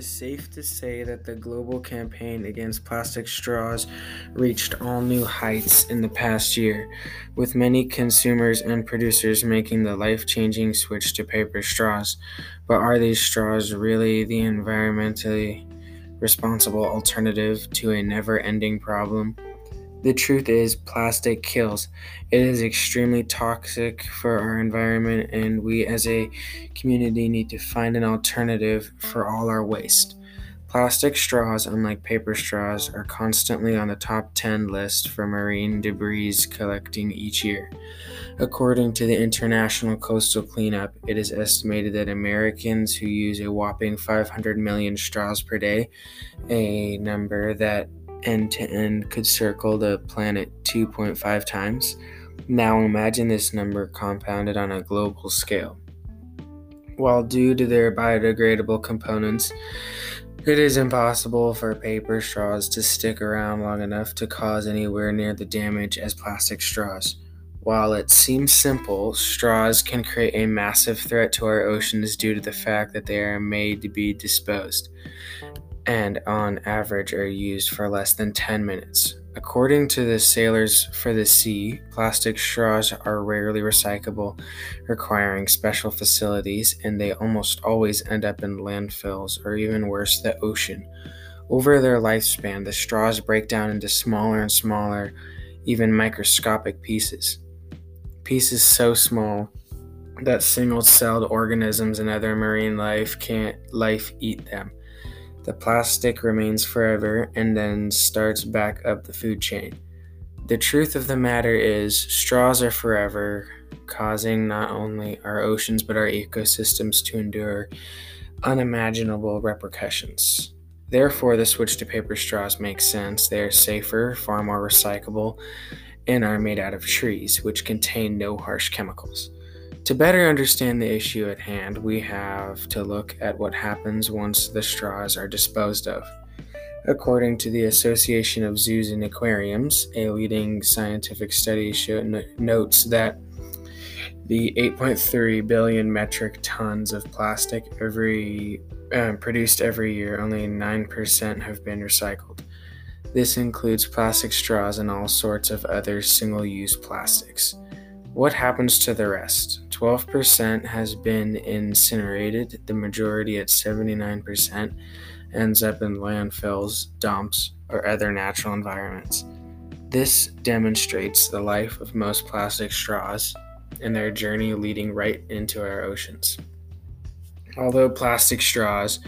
is safe to say that the global campaign against plastic straws reached all new heights in the past year, with many consumers and producers making the life changing switch to paper straws. But are these straws really the environmentally responsible alternative to a never ending problem? The truth is, plastic kills. It is extremely toxic for our environment, and we as a community need to find an alternative for all our waste. Plastic straws, unlike paper straws, are constantly on the top 10 list for marine debris collecting each year. According to the International Coastal Cleanup, it is estimated that Americans who use a whopping 500 million straws per day, a number that end to end could circle the planet 2.5 times. Now imagine this number compounded on a global scale. While due to their biodegradable components, it is impossible for paper straws to stick around long enough to cause anywhere near the damage as plastic straws. While it seems simple, straws can create a massive threat to our oceans due to the fact that they are made to be disposed and on average are used for less than 10 minutes. According to the Sailors for the Sea, plastic straws are rarely recyclable, requiring special facilities, and they almost always end up in landfills or even worse, the ocean. Over their lifespan, the straws break down into smaller and smaller, even microscopic pieces. Pieces so small that single-celled organisms and other marine life can't life eat them. The plastic remains forever and then starts back up the food chain. The truth of the matter is, straws are forever, causing not only our oceans but our ecosystems to endure unimaginable repercussions. Therefore, the switch to paper straws makes sense. They are safer, far more recyclable, and are made out of trees, which contain no harsh chemicals. To better understand the issue at hand, we have to look at what happens once the straws are disposed of. According to the Association of Zoos and Aquariums, a leading scientific study show, notes that the 8.3 billion metric tons of plastic every uh, produced every year, only 9% have been recycled. This includes plastic straws and all sorts of other single use plastics. What happens to the rest? 12% has been incinerated, the majority at 79% ends up in landfills, dumps, or other natural environments. This demonstrates the life of most plastic straws and their journey leading right into our oceans. Although plastic straws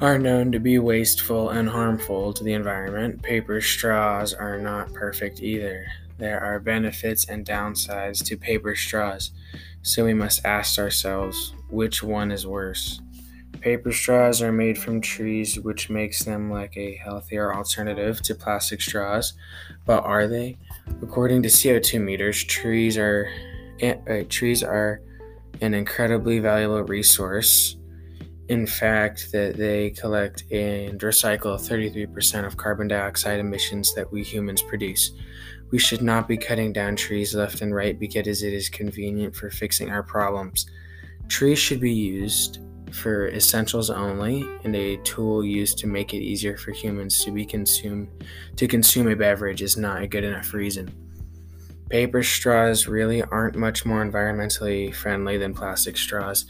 are known to be wasteful and harmful to the environment, paper straws are not perfect either. There are benefits and downsides to paper straws, so we must ask ourselves which one is worse. Paper straws are made from trees, which makes them like a healthier alternative to plastic straws, but are they? According to CO2 meters, trees are uh, trees are an incredibly valuable resource. In fact, that they collect and recycle 33% of carbon dioxide emissions that we humans produce. We should not be cutting down trees left and right because it is convenient for fixing our problems. Trees should be used for essentials only and a tool used to make it easier for humans to be consumed to consume a beverage is not a good enough reason. Paper straws really aren't much more environmentally friendly than plastic straws.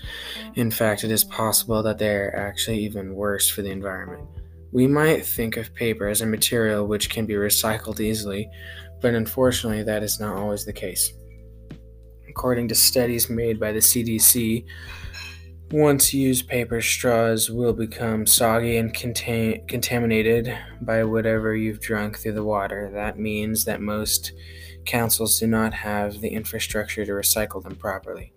In fact, it is possible that they are actually even worse for the environment. We might think of paper as a material which can be recycled easily, but unfortunately, that is not always the case. According to studies made by the CDC, once used paper straws will become soggy and contain- contaminated by whatever you've drunk through the water. That means that most councils do not have the infrastructure to recycle them properly.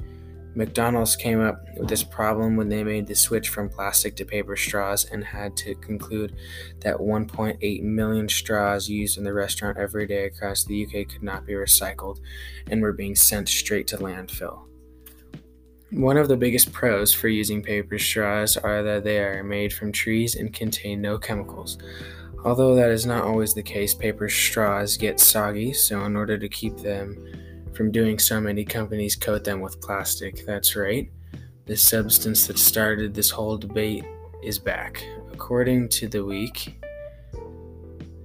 McDonald's came up with this problem when they made the switch from plastic to paper straws and had to conclude that 1.8 million straws used in the restaurant every day across the UK could not be recycled and were being sent straight to landfill. One of the biggest pros for using paper straws are that they are made from trees and contain no chemicals. Although that is not always the case, paper straws get soggy, so in order to keep them from doing so, many companies coat them with plastic. That's right. The substance that started this whole debate is back. According to the week,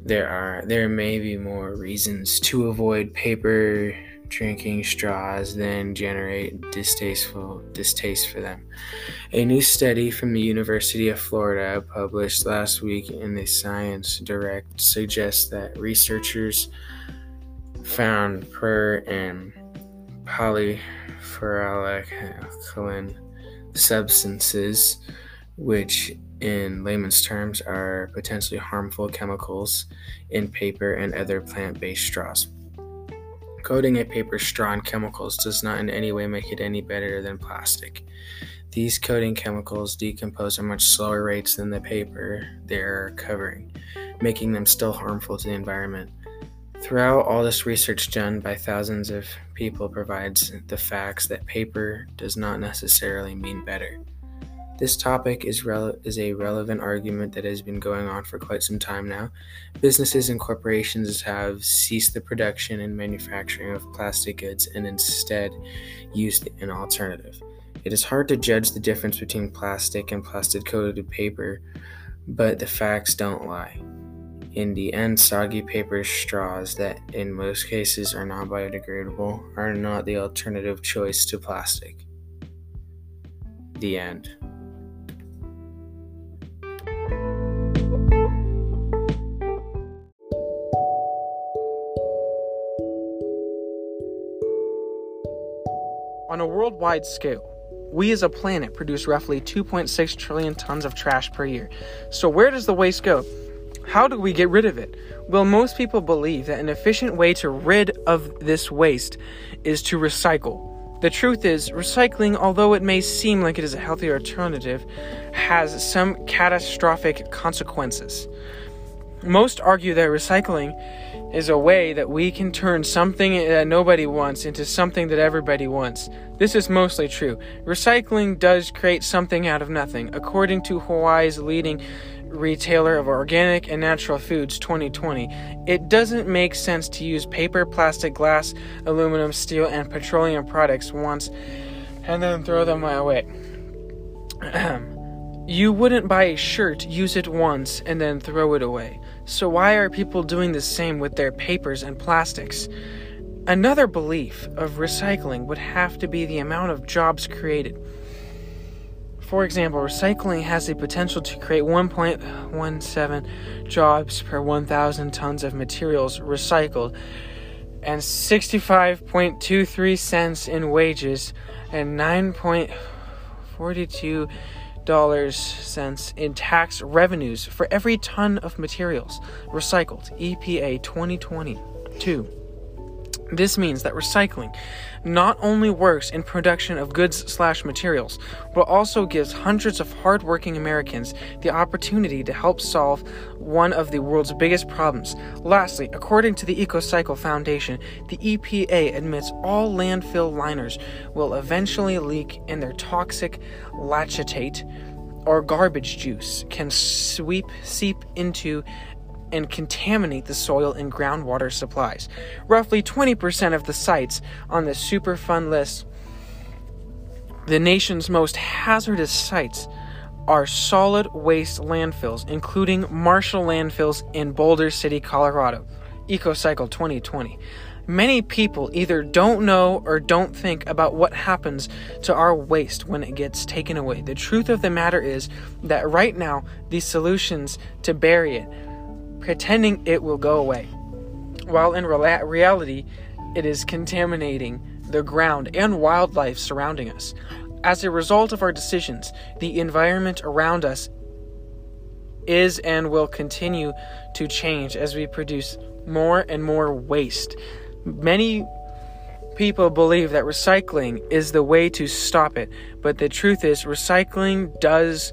there are there may be more reasons to avoid paper drinking straws than generate distasteful distaste for them. A new study from the University of Florida published last week in the Science Direct suggests that researchers found per and polyfluoroalkyl substances which in layman's terms, are potentially harmful chemicals in paper and other plant based straws. Coating a paper straw in chemicals does not in any way make it any better than plastic. These coating chemicals decompose at much slower rates than the paper they're covering, making them still harmful to the environment. Throughout all this research done by thousands of people provides the facts that paper does not necessarily mean better. This topic is, rele- is a relevant argument that has been going on for quite some time now. Businesses and corporations have ceased the production and manufacturing of plastic goods and instead used an alternative. It is hard to judge the difference between plastic and plastic coated paper, but the facts don't lie. In the end, soggy paper straws that in most cases are non biodegradable are not the alternative choice to plastic. The end. On a worldwide scale, we as a planet produce roughly 2.6 trillion tons of trash per year. So, where does the waste go? How do we get rid of it? Well, most people believe that an efficient way to rid of this waste is to recycle. The truth is, recycling, although it may seem like it is a healthy alternative, has some catastrophic consequences. Most argue that recycling is a way that we can turn something that nobody wants into something that everybody wants. This is mostly true. Recycling does create something out of nothing. According to Hawaii's leading retailer of organic and natural foods 2020, it doesn't make sense to use paper, plastic, glass, aluminum, steel, and petroleum products once and then throw them away. you wouldn't buy a shirt, use it once, and then throw it away. So, why are people doing the same with their papers and plastics? Another belief of recycling would have to be the amount of jobs created. For example, recycling has the potential to create 1.17 jobs per 1,000 tons of materials recycled and 65.23 cents in wages and 9.42 dollars cents in tax revenues for every ton of materials recycled. EPA 2022. This means that recycling not only works in production of goods slash materials, but also gives hundreds of hardworking Americans the opportunity to help solve one of the world's biggest problems. Lastly, according to the EcoCycle Foundation, the EPA admits all landfill liners will eventually leak in their toxic leachate or garbage juice can sweep seep into and contaminate the soil and groundwater supplies. Roughly 20% of the sites on the Superfund list, the nation's most hazardous sites, are solid waste landfills, including Marshall landfills in Boulder City, Colorado. EcoCycle 2020. Many people either don't know or don't think about what happens to our waste when it gets taken away. The truth of the matter is that right now, the solutions to bury it pretending it will go away, while in reality, it is contaminating the ground and wildlife surrounding us. As a result of our decisions, the environment around us is and will continue to change as we produce more and more waste. Many people believe that recycling is the way to stop it, but the truth is, recycling does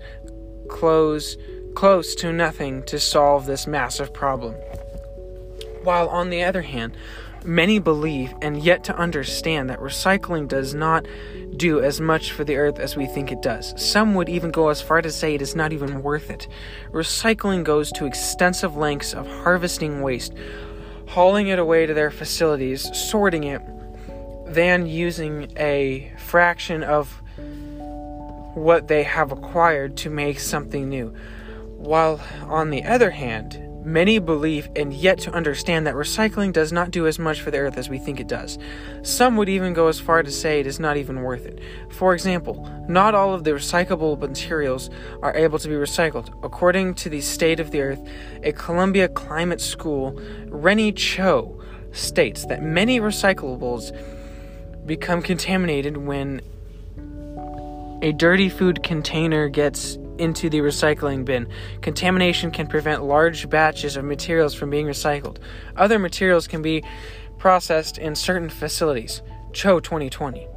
close close to nothing to solve this massive problem. While, on the other hand, many believe and yet to understand that recycling does not do as much for the earth as we think it does. Some would even go as far to say it is not even worth it. Recycling goes to extensive lengths of harvesting waste, hauling it away to their facilities, sorting it, then using a fraction of what they have acquired to make something new. While, on the other hand, many believe and yet to understand that recycling does not do as much for the earth as we think it does. Some would even go as far to say it is not even worth it. For example, not all of the recyclable materials are able to be recycled. According to the State of the Earth, a Columbia Climate School, Rennie Cho states that many recyclables become contaminated when a dirty food container gets into the recycling bin. Contamination can prevent large batches of materials from being recycled. Other materials can be processed in certain facilities. Cho 2020.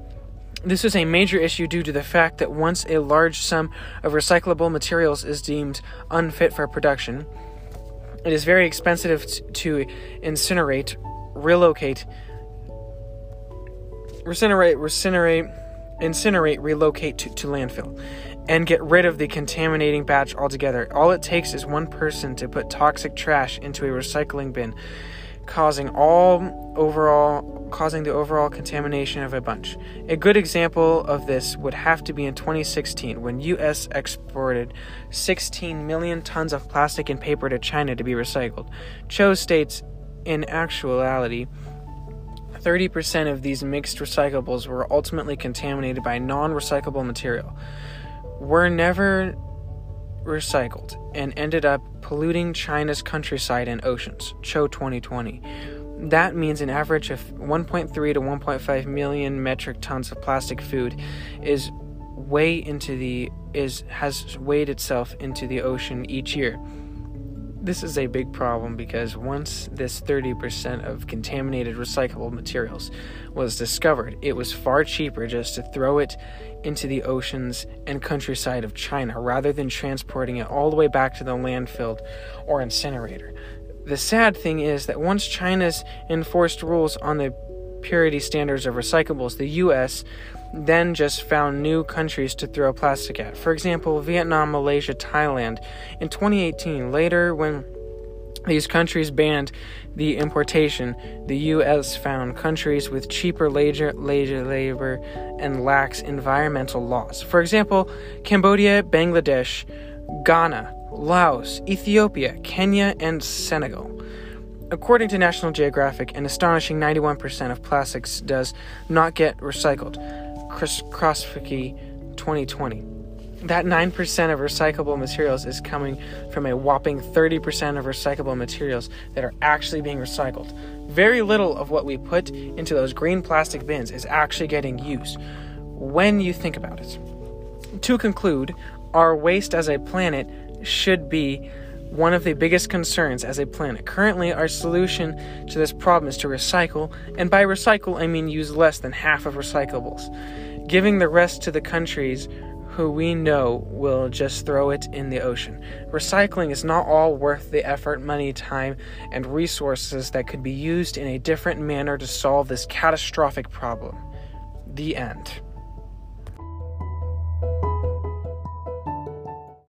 This is a major issue due to the fact that once a large sum of recyclable materials is deemed unfit for production, it is very expensive to incinerate, relocate, incinerate, incinerate, incinerate, relocate to, to landfill and get rid of the contaminating batch altogether. All it takes is one person to put toxic trash into a recycling bin, causing all overall causing the overall contamination of a bunch. A good example of this would have to be in 2016 when US exported 16 million tons of plastic and paper to China to be recycled. Cho states in actuality 30% of these mixed recyclables were ultimately contaminated by non recyclable material were never recycled and ended up polluting China's countryside and oceans. Cho 2020. That means an average of 1.3 to 1.5 million metric tons of plastic food is way into the is has weighed itself into the ocean each year. This is a big problem because once this 30% of contaminated recyclable materials was discovered, it was far cheaper just to throw it into the oceans and countryside of China rather than transporting it all the way back to the landfill or incinerator. The sad thing is that once China's enforced rules on the purity standards of recyclables, the US then just found new countries to throw plastic at. For example, Vietnam, Malaysia, Thailand. In 2018, later when these countries banned the importation. The U.S. found countries with cheaper labor, labor and lax environmental laws. For example, Cambodia, Bangladesh, Ghana, Laos, Ethiopia, Kenya, and Senegal. According to National Geographic, an astonishing 91% of plastics does not get recycled. Crossfiki 2020 that 9% of recyclable materials is coming from a whopping 30% of recyclable materials that are actually being recycled. Very little of what we put into those green plastic bins is actually getting used when you think about it. To conclude, our waste as a planet should be one of the biggest concerns as a planet. Currently, our solution to this problem is to recycle, and by recycle, I mean use less than half of recyclables, giving the rest to the countries who we know will just throw it in the ocean. Recycling is not all worth the effort, money, time, and resources that could be used in a different manner to solve this catastrophic problem. The end.